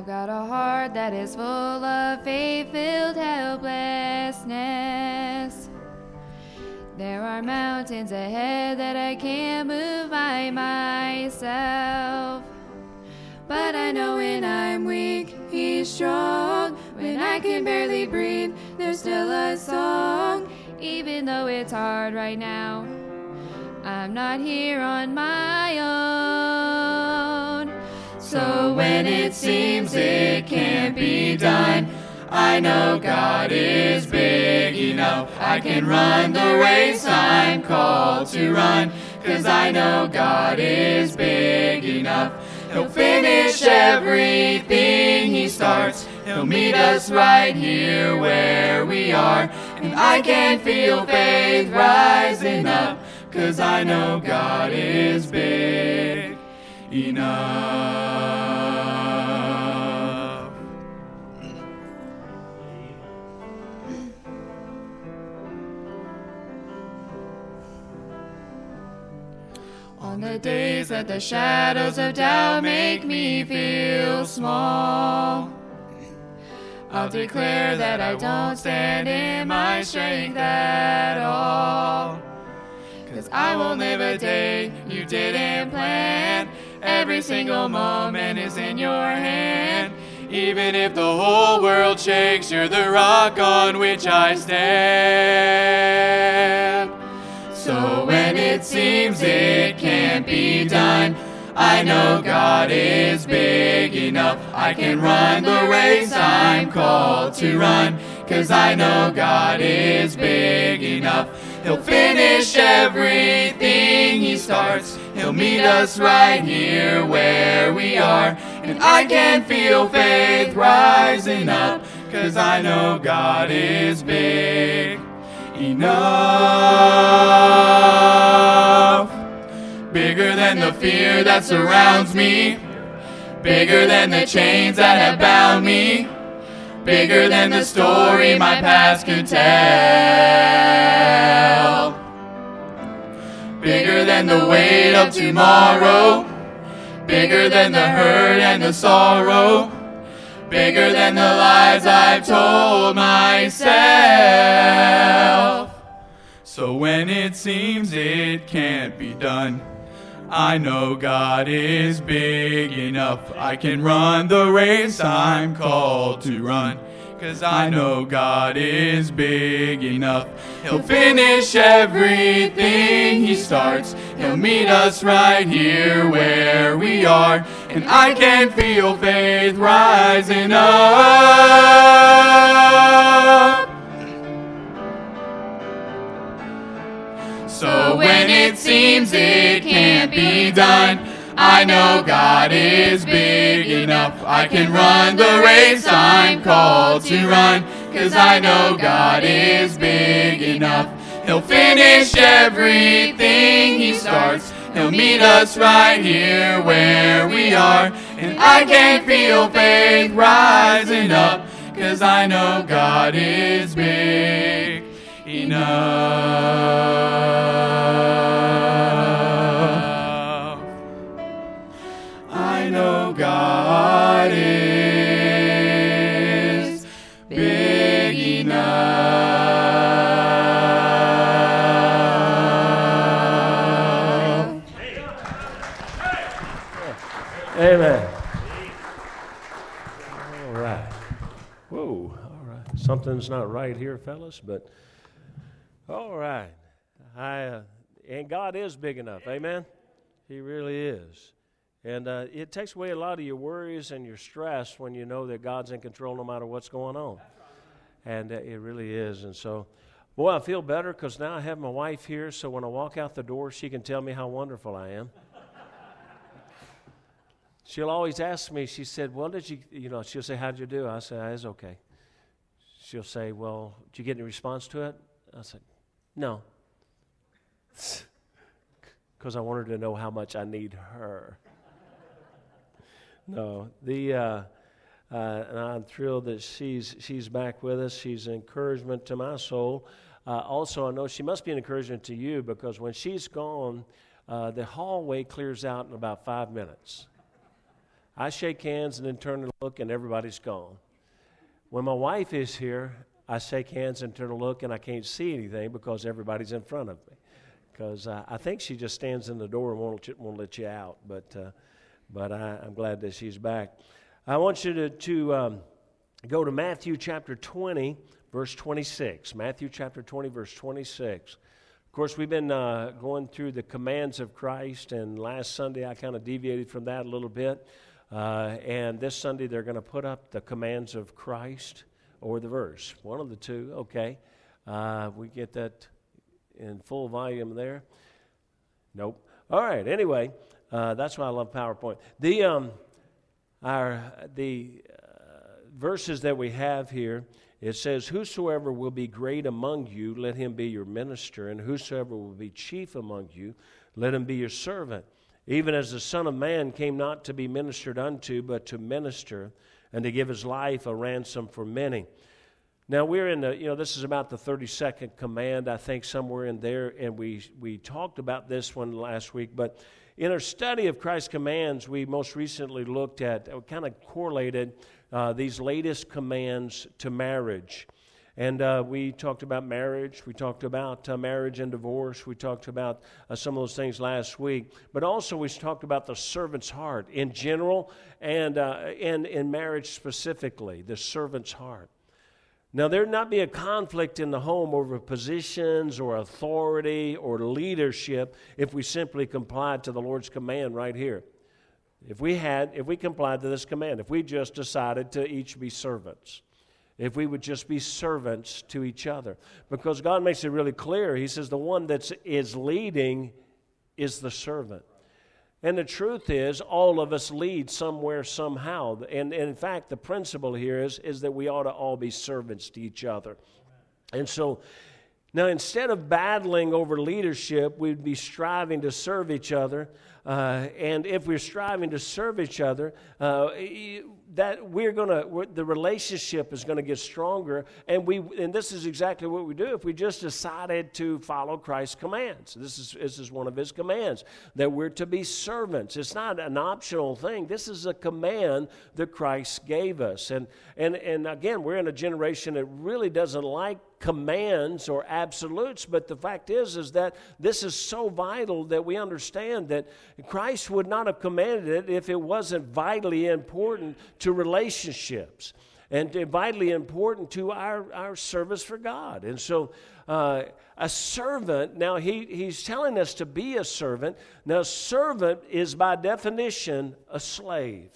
I've got a heart that is full of faith filled helplessness. There are mountains ahead that I can't move by myself. But I know when I'm weak, He's strong. When I can barely breathe, there's still a song. Even though it's hard right now, I'm not here on my own. So when it seems it can't be done, I know God is big enough. I can run the race I'm called to run. Cause I know God is big enough. He'll finish everything He starts. He'll meet us right here where we are. And I can feel faith rising up. Cause I know God is big enough. On the days that the shadows of doubt make me feel small, I'll declare that I don't stand in my strength at all. Cause I won't live a day you didn't plan. Every single moment is in your hand. Even if the whole world shakes, you're the rock on which I stand. So when it seems it can't be done, I know God is big enough. I can run the race I'm called to run. Cause I know God is big enough. He'll finish everything He starts. He'll meet us right here where we are. And I can feel faith rising up. Cause I know God is big enough. Bigger than the fear that surrounds me. Bigger than the chains that have bound me. Bigger than the story my past could tell. Bigger than the weight of tomorrow. Bigger than the hurt and the sorrow. Bigger than the lies I've told myself. So when it seems it can't be done, I know God is big enough. I can run the race I'm called to run. Cause I know God is big enough. He'll finish everything He starts. He'll meet us right here where we are. And I can feel faith rising up. So when it seems it can't be done, I know God is big enough. I can run the race I'm called to run. Cause I know God is big enough. He'll finish everything He starts. He'll meet us right here where we are. And I can feel faith rising up. Cause I know God is big enough. Something's not right here, fellas, but all right. I, uh, and God is big enough. Amen. He really is. And uh, it takes away a lot of your worries and your stress when you know that God's in control no matter what's going on. And uh, it really is. And so, boy, I feel better because now I have my wife here, so when I walk out the door, she can tell me how wonderful I am. She'll always ask me, she said, Well, did you, you know, she'll say, How'd you do? I say, It's okay. She'll say, Well, did you get any response to it? I said, No. Because I wanted to know how much I need her. no, the, uh, uh, and I'm thrilled that she's, she's back with us. She's an encouragement to my soul. Uh, also, I know she must be an encouragement to you because when she's gone, uh, the hallway clears out in about five minutes. I shake hands and then turn and look, and everybody's gone. When my wife is here, I shake hands and turn and look, and I can't see anything because everybody's in front of me. Because uh, I think she just stands in the door and won't, won't let you out. But, uh, but I, am glad that she's back. I want you to, to um, go to Matthew chapter 20, verse 26. Matthew chapter 20, verse 26. Of course, we've been uh, going through the commands of Christ, and last Sunday I kind of deviated from that a little bit. Uh, and this Sunday they're going to put up the commands of Christ or the verse. One of the two, okay. Uh, we get that in full volume there. Nope. All right, anyway, uh, that's why I love PowerPoint. The, um, our, the uh, verses that we have here it says, Whosoever will be great among you, let him be your minister, and whosoever will be chief among you, let him be your servant. Even as the Son of Man came not to be ministered unto, but to minister, and to give his life a ransom for many. Now we're in the, you know, this is about the 32nd command, I think, somewhere in there, and we, we talked about this one last week, but in our study of Christ's commands, we most recently looked at, kind of correlated uh, these latest commands to marriage. And uh, we talked about marriage. We talked about uh, marriage and divorce. We talked about uh, some of those things last week. But also, we talked about the servant's heart in general and, uh, and in marriage specifically, the servant's heart. Now, there'd not be a conflict in the home over positions or authority or leadership if we simply complied to the Lord's command right here. If we had, if we complied to this command, if we just decided to each be servants, if we would just be servants to each other. Because God makes it really clear. He says the one that is leading is the servant. And the truth is, all of us lead somewhere, somehow. And, and, in fact, the principle here is, is that we ought to all be servants to each other. And so now, instead of battling over leadership, we'd be striving to serve each other. Uh, and if we're striving to serve each other, uh, that we're gonna the relationship is gonna get stronger. And we and this is exactly what we do if we just decided to follow Christ's commands. This is this is one of His commands that we're to be servants. It's not an optional thing. This is a command that Christ gave us. And and and again, we're in a generation that really doesn't like commands or absolutes but the fact is is that this is so vital that we understand that christ would not have commanded it if it wasn't vitally important to relationships and vitally important to our, our service for god. And so uh, a servant now he, he's telling us to be a servant. Now servant is by definition a slave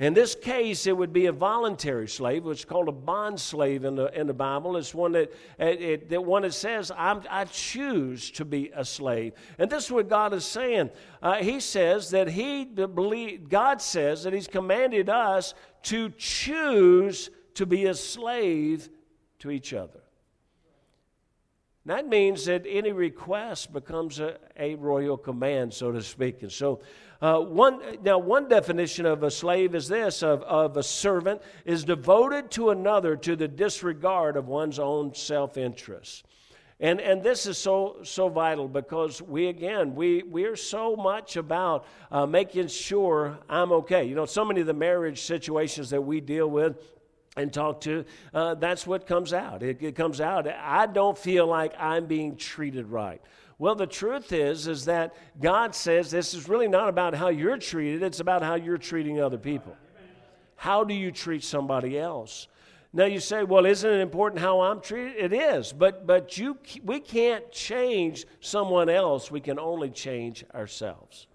in this case, it would be a voluntary slave, which is called a bond slave in the, in the Bible. It's one that, it, that one that says, i choose to be a slave. And this is what God is saying. Uh, he says that He believe, God says that He's commanded us to choose to be a slave to each other. That means that any request becomes a, a royal command, so to speak. And so uh, one, now, one definition of a slave is this of, of a servant is devoted to another to the disregard of one's own self interest. And, and this is so, so vital because we, again, we, we're so much about uh, making sure I'm okay. You know, so many of the marriage situations that we deal with, and talk to, uh, that's what comes out. It, it, comes out. I don't feel like I'm being treated right. Well, the truth is, is that God says this is really not about how you're treated, it's about how you're treating other people. How do you treat somebody else? Now you say, well, isn't it important how I'm treated? It is, but but you we can't change someone else. We can only change ourselves.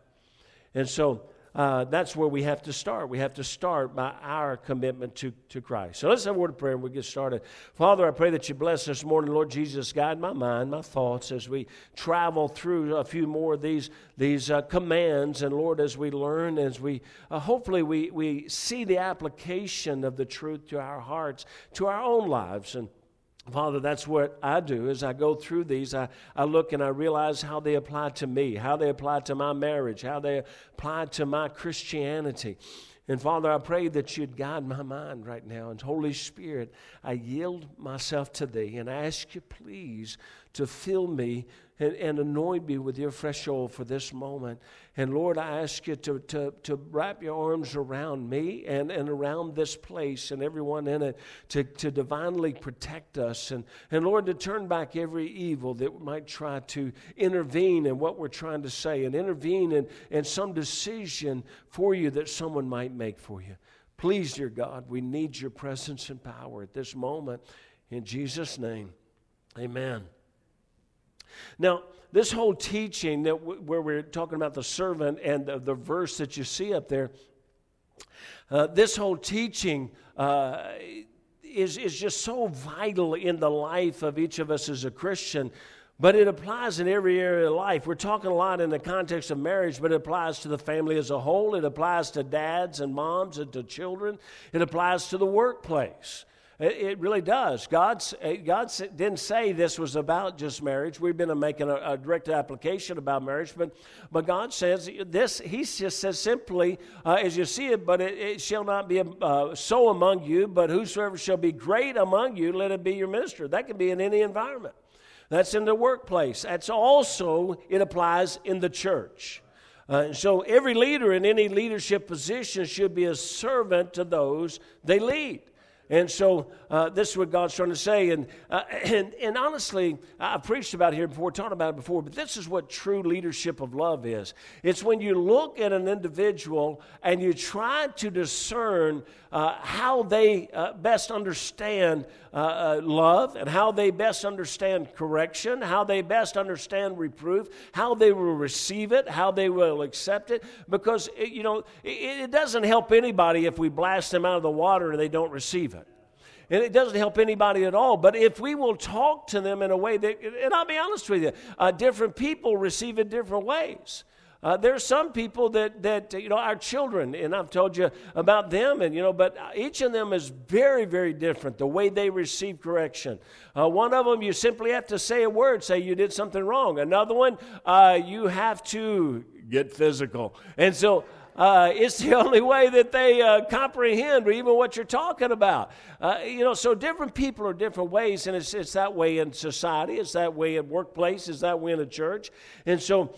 And so uh, that's where we have to start. We have to start by our commitment to, to Christ. So let's have a word of prayer and we'll get started. Father, I pray that you bless this morning, Lord Jesus. Guide my mind, my thoughts as we travel through a few more of these, these uh, commands. And Lord, as we learn, as we uh, hopefully we, we see the application of the truth to our hearts, to our own lives. And Father, that's what I do as I go through these. I, I look and I realize how they apply to me, how they apply to my marriage, how they apply to my Christianity. And Father, I pray that you'd guide my mind right now. And Holy Spirit, I yield myself to Thee and I ask you, please, to fill me and, and anoint me with your fresh oil for this moment. And Lord, I ask you to, to, to wrap your arms around me and, and around this place and everyone in it to, to divinely protect us. And, and Lord, to turn back every evil that might try to intervene in what we're trying to say and intervene in, in some decision for you that someone might make for you. Please, dear God, we need your presence and power at this moment. In Jesus' name, amen. Now, this whole teaching that w- where we're talking about the servant and the, the verse that you see up there, uh, this whole teaching uh, is, is just so vital in the life of each of us as a Christian. But it applies in every area of life. We're talking a lot in the context of marriage, but it applies to the family as a whole. It applies to dads and moms and to children. It applies to the workplace. It, really does. God's, uh, God didn't say this was about just marriage. We've been making a, a direct application about marriage, but, but God says this, He just says simply, uh, as you see it, but it, it shall not be uh, so among you, but whosoever shall be great among you, let it be your minister. That can be in any environment. That's in the workplace. That's also, it applies in the church. Uh, so every leader in any leadership position should be a servant to those they lead. And so uh, this is what God's trying to say. And, uh, and, and honestly, I've preached about it here before, talked about it before, but this is what true leadership of love is. It's when you look at an individual and you try to discern uh, how they uh, best understand uh, uh, love and how they best understand correction, how they best understand reproof, how they will receive it, how they will accept it. Because, it, you know, it, it doesn't help anybody if we blast them out of the water and they don't receive it. And it doesn't help anybody at all. But if we will talk to them in a way that, and I'll be honest with you, uh, different people receive it different ways. Uh, there are some people that, that, you know, our children, and I've told you about them, and, you know, but each of them is very, very different, the way they receive correction. Uh, one of them, you simply have to say a word, say you did something wrong. Another one, uh, you have to get physical. And so, uh, it's the only way that they uh, comprehend even what you're talking about. Uh, you know, so different people are different ways, and it's, it's that way in society, it's that way in workplace, it's that way in a church, and so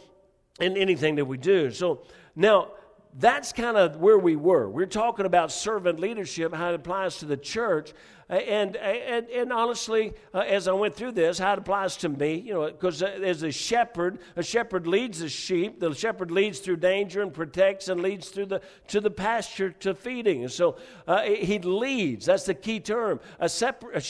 in anything that we do. So now, that's kind of where we were. We're talking about servant leadership, how it applies to the church. And, and, and honestly, uh, as I went through this, how it applies to me, you know, because as a shepherd, a shepherd leads the sheep. The shepherd leads through danger and protects and leads through the, to the pasture to feeding. And so uh, he leads. That's the key term. A, separ- a shepherd